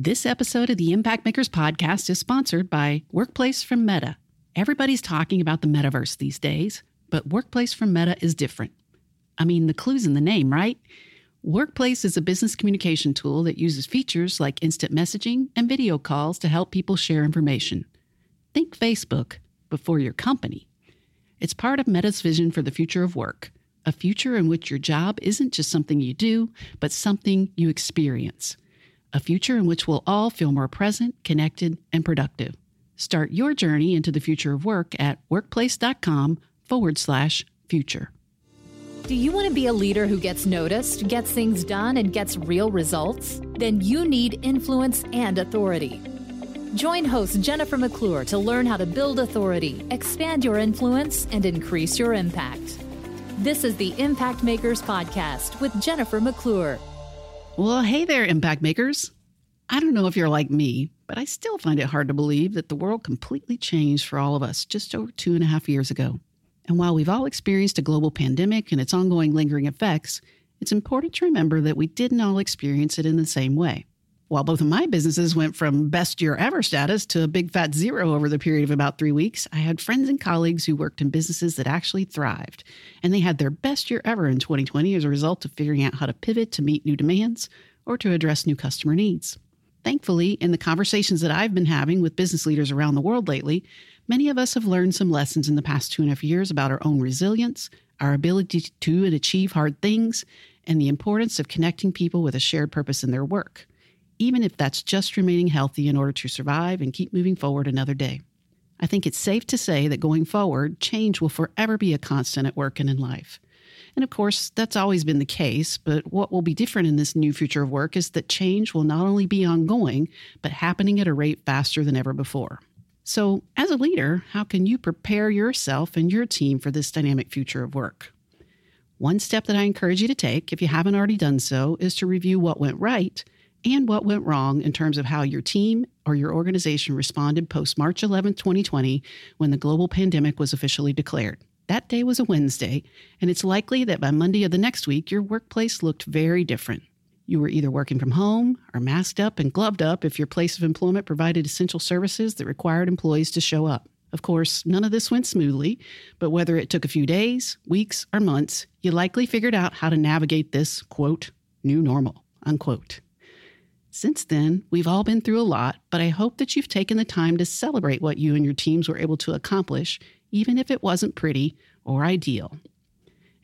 This episode of the Impact Makers podcast is sponsored by Workplace from Meta. Everybody's talking about the metaverse these days, but Workplace from Meta is different. I mean, the clue's in the name, right? Workplace is a business communication tool that uses features like instant messaging and video calls to help people share information. Think Facebook before your company. It's part of Meta's vision for the future of work, a future in which your job isn't just something you do, but something you experience a future in which we'll all feel more present, connected, and productive. Start your journey into the future of work at workplace.com forward slash future. Do you want to be a leader who gets noticed, gets things done, and gets real results? Then you need influence and authority. Join host Jennifer McClure to learn how to build authority, expand your influence, and increase your impact. This is the Impact Makers Podcast with Jennifer McClure. Well, hey there, impact makers. I don't know if you're like me, but I still find it hard to believe that the world completely changed for all of us just over two and a half years ago. And while we've all experienced a global pandemic and its ongoing lingering effects, it's important to remember that we didn't all experience it in the same way. While both of my businesses went from best year ever status to a big fat zero over the period of about three weeks, I had friends and colleagues who worked in businesses that actually thrived. And they had their best year ever in 2020 as a result of figuring out how to pivot to meet new demands or to address new customer needs. Thankfully, in the conversations that I've been having with business leaders around the world lately, many of us have learned some lessons in the past two and a half years about our own resilience, our ability to and achieve hard things, and the importance of connecting people with a shared purpose in their work even if that's just remaining healthy in order to survive and keep moving forward another day. I think it's safe to say that going forward, change will forever be a constant at work and in life. And of course, that's always been the case, but what will be different in this new future of work is that change will not only be ongoing, but happening at a rate faster than ever before. So, as a leader, how can you prepare yourself and your team for this dynamic future of work? One step that I encourage you to take, if you haven't already done so, is to review what went right and what went wrong in terms of how your team or your organization responded post March 11, 2020, when the global pandemic was officially declared. That day was a Wednesday, and it's likely that by Monday of the next week, your workplace looked very different. You were either working from home or masked up and gloved up if your place of employment provided essential services that required employees to show up. Of course, none of this went smoothly, but whether it took a few days, weeks, or months, you likely figured out how to navigate this, quote, new normal, unquote. Since then, we've all been through a lot, but I hope that you've taken the time to celebrate what you and your teams were able to accomplish, even if it wasn't pretty or ideal.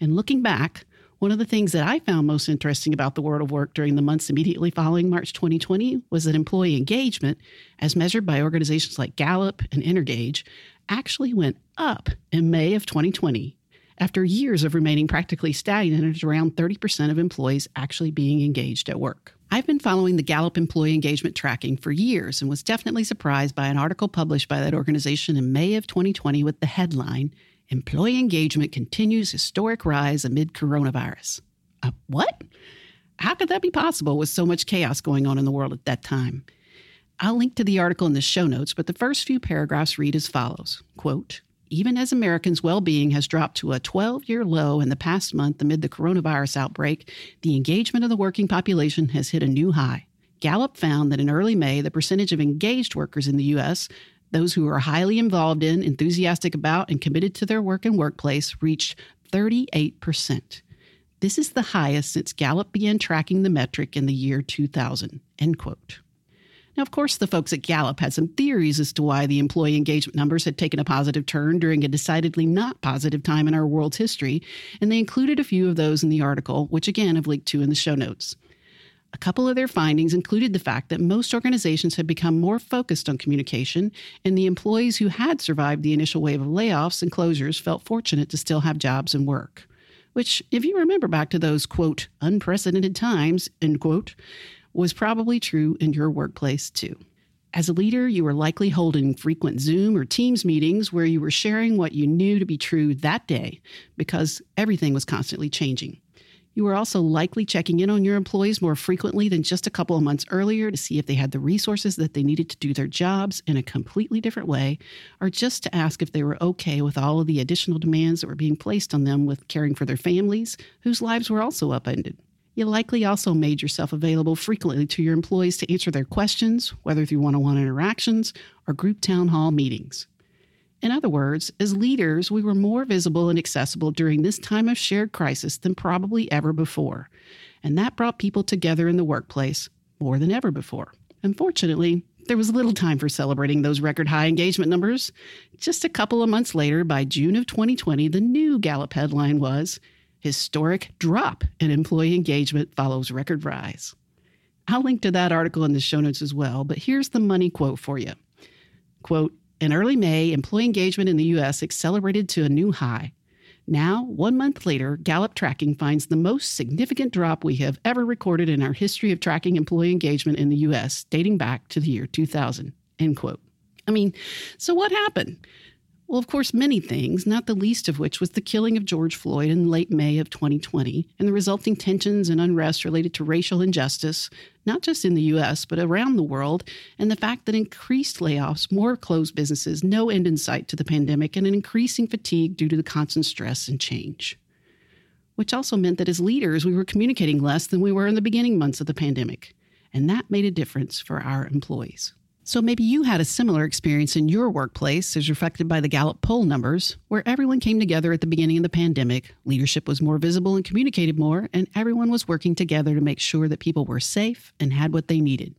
And looking back, one of the things that I found most interesting about the world of work during the months immediately following March 2020 was that employee engagement, as measured by organizations like Gallup and Energage, actually went up in May of 2020 after years of remaining practically stagnant at around 30% of employees actually being engaged at work. I've been following the Gallup employee engagement tracking for years and was definitely surprised by an article published by that organization in May of 2020 with the headline Employee Engagement Continues Historic Rise Amid Coronavirus. Uh, what? How could that be possible with so much chaos going on in the world at that time? I'll link to the article in the show notes, but the first few paragraphs read as follows quote, even as Americans' well being has dropped to a 12 year low in the past month amid the coronavirus outbreak, the engagement of the working population has hit a new high. Gallup found that in early May, the percentage of engaged workers in the U.S., those who are highly involved in, enthusiastic about, and committed to their work and workplace, reached 38%. This is the highest since Gallup began tracking the metric in the year 2000. End quote. Now, of course, the folks at Gallup had some theories as to why the employee engagement numbers had taken a positive turn during a decidedly not positive time in our world's history, and they included a few of those in the article, which again I've linked to in the show notes. A couple of their findings included the fact that most organizations had become more focused on communication, and the employees who had survived the initial wave of layoffs and closures felt fortunate to still have jobs and work. Which, if you remember back to those, quote, unprecedented times, end quote, was probably true in your workplace too. As a leader, you were likely holding frequent Zoom or Teams meetings where you were sharing what you knew to be true that day because everything was constantly changing. You were also likely checking in on your employees more frequently than just a couple of months earlier to see if they had the resources that they needed to do their jobs in a completely different way, or just to ask if they were okay with all of the additional demands that were being placed on them with caring for their families, whose lives were also upended. You likely also made yourself available frequently to your employees to answer their questions, whether through one on one interactions or group town hall meetings. In other words, as leaders, we were more visible and accessible during this time of shared crisis than probably ever before. And that brought people together in the workplace more than ever before. Unfortunately, there was little time for celebrating those record high engagement numbers. Just a couple of months later, by June of 2020, the new Gallup headline was Historic Drop in Employee Engagement Follows Record Rise. I'll link to that article in the show notes as well, but here's the money quote for you. Quote, in early May, employee engagement in the U.S. accelerated to a new high. Now, one month later, Gallup tracking finds the most significant drop we have ever recorded in our history of tracking employee engagement in the U.S., dating back to the year 2000. End quote. I mean, so what happened? Well, of course, many things, not the least of which was the killing of George Floyd in late May of 2020 and the resulting tensions and unrest related to racial injustice, not just in the U.S., but around the world, and the fact that increased layoffs, more closed businesses, no end in sight to the pandemic, and an increasing fatigue due to the constant stress and change. Which also meant that as leaders, we were communicating less than we were in the beginning months of the pandemic, and that made a difference for our employees. So maybe you had a similar experience in your workplace as reflected by the Gallup poll numbers, where everyone came together at the beginning of the pandemic, leadership was more visible and communicated more, and everyone was working together to make sure that people were safe and had what they needed.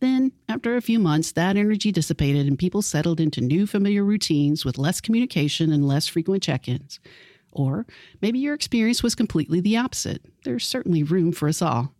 Then, after a few months, that energy dissipated and people settled into new familiar routines with less communication and less frequent check ins. Or maybe your experience was completely the opposite. There's certainly room for us all.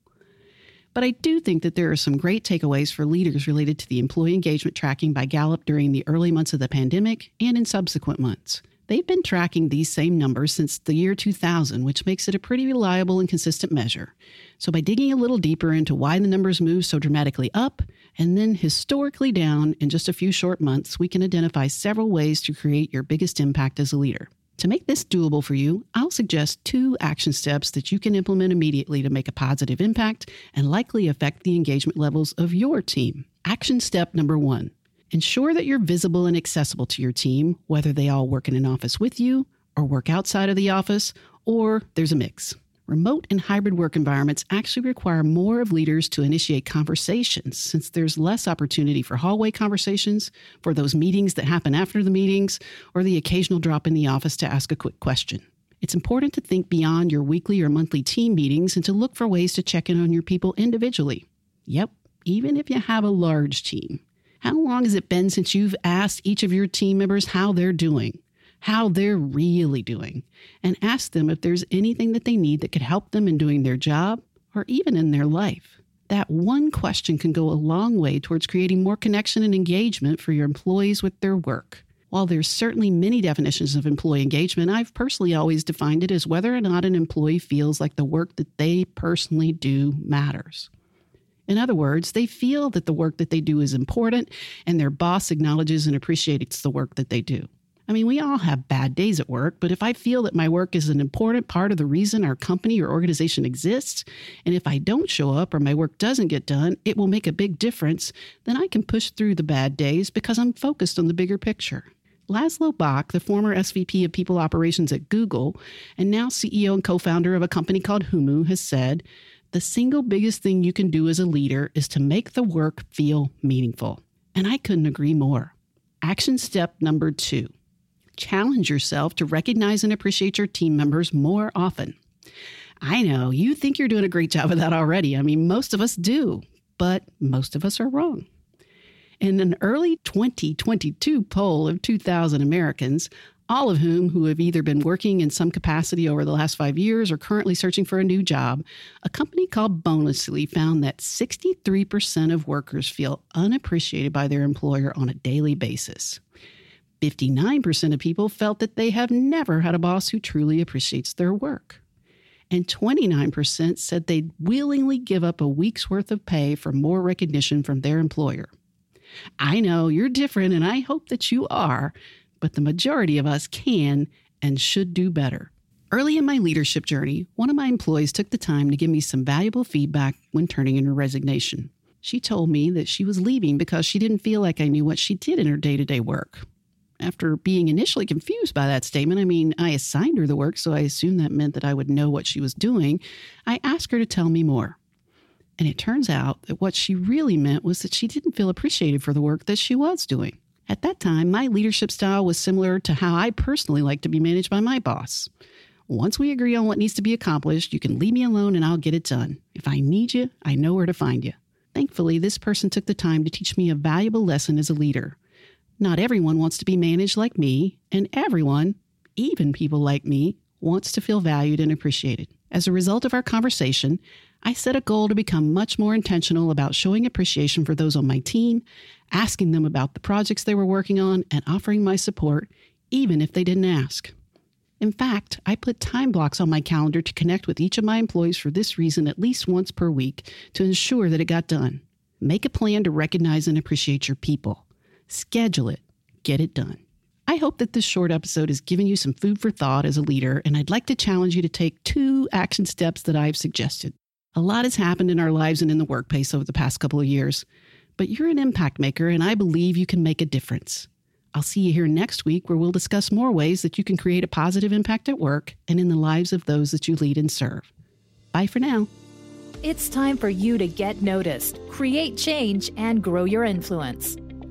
But I do think that there are some great takeaways for leaders related to the employee engagement tracking by Gallup during the early months of the pandemic and in subsequent months. They've been tracking these same numbers since the year 2000, which makes it a pretty reliable and consistent measure. So, by digging a little deeper into why the numbers move so dramatically up and then historically down in just a few short months, we can identify several ways to create your biggest impact as a leader. To make this doable for you, I'll suggest two action steps that you can implement immediately to make a positive impact and likely affect the engagement levels of your team. Action step number one ensure that you're visible and accessible to your team, whether they all work in an office with you, or work outside of the office, or there's a mix remote and hybrid work environments actually require more of leaders to initiate conversations since there's less opportunity for hallway conversations, for those meetings that happen after the meetings, or the occasional drop in the office to ask a quick question. It's important to think beyond your weekly or monthly team meetings and to look for ways to check in on your people individually. Yep, even if you have a large team. How long has it been since you've asked each of your team members how they're doing? How they're really doing, and ask them if there's anything that they need that could help them in doing their job or even in their life. That one question can go a long way towards creating more connection and engagement for your employees with their work. While there's certainly many definitions of employee engagement, I've personally always defined it as whether or not an employee feels like the work that they personally do matters. In other words, they feel that the work that they do is important and their boss acknowledges and appreciates the work that they do. I mean, we all have bad days at work, but if I feel that my work is an important part of the reason our company or organization exists, and if I don't show up or my work doesn't get done, it will make a big difference, then I can push through the bad days because I'm focused on the bigger picture. Laszlo Bock, the former SVP of People Operations at Google and now CEO and co founder of a company called Humu, has said the single biggest thing you can do as a leader is to make the work feel meaningful. And I couldn't agree more. Action step number two challenge yourself to recognize and appreciate your team members more often. I know you think you're doing a great job of that already. I mean, most of us do, but most of us are wrong. In an early 2022 poll of 2,000 Americans, all of whom who have either been working in some capacity over the last five years or currently searching for a new job, a company called Bonusly found that 63% of workers feel unappreciated by their employer on a daily basis. 59% of people felt that they have never had a boss who truly appreciates their work. And 29% said they'd willingly give up a week's worth of pay for more recognition from their employer. I know you're different, and I hope that you are, but the majority of us can and should do better. Early in my leadership journey, one of my employees took the time to give me some valuable feedback when turning in her resignation. She told me that she was leaving because she didn't feel like I knew what she did in her day to day work. After being initially confused by that statement, I mean, I assigned her the work, so I assumed that meant that I would know what she was doing. I asked her to tell me more. And it turns out that what she really meant was that she didn't feel appreciated for the work that she was doing. At that time, my leadership style was similar to how I personally like to be managed by my boss. Once we agree on what needs to be accomplished, you can leave me alone and I'll get it done. If I need you, I know where to find you. Thankfully, this person took the time to teach me a valuable lesson as a leader. Not everyone wants to be managed like me, and everyone, even people like me, wants to feel valued and appreciated. As a result of our conversation, I set a goal to become much more intentional about showing appreciation for those on my team, asking them about the projects they were working on, and offering my support, even if they didn't ask. In fact, I put time blocks on my calendar to connect with each of my employees for this reason at least once per week to ensure that it got done. Make a plan to recognize and appreciate your people. Schedule it. Get it done. I hope that this short episode has given you some food for thought as a leader, and I'd like to challenge you to take two action steps that I've suggested. A lot has happened in our lives and in the workplace over the past couple of years, but you're an impact maker, and I believe you can make a difference. I'll see you here next week where we'll discuss more ways that you can create a positive impact at work and in the lives of those that you lead and serve. Bye for now. It's time for you to get noticed, create change, and grow your influence.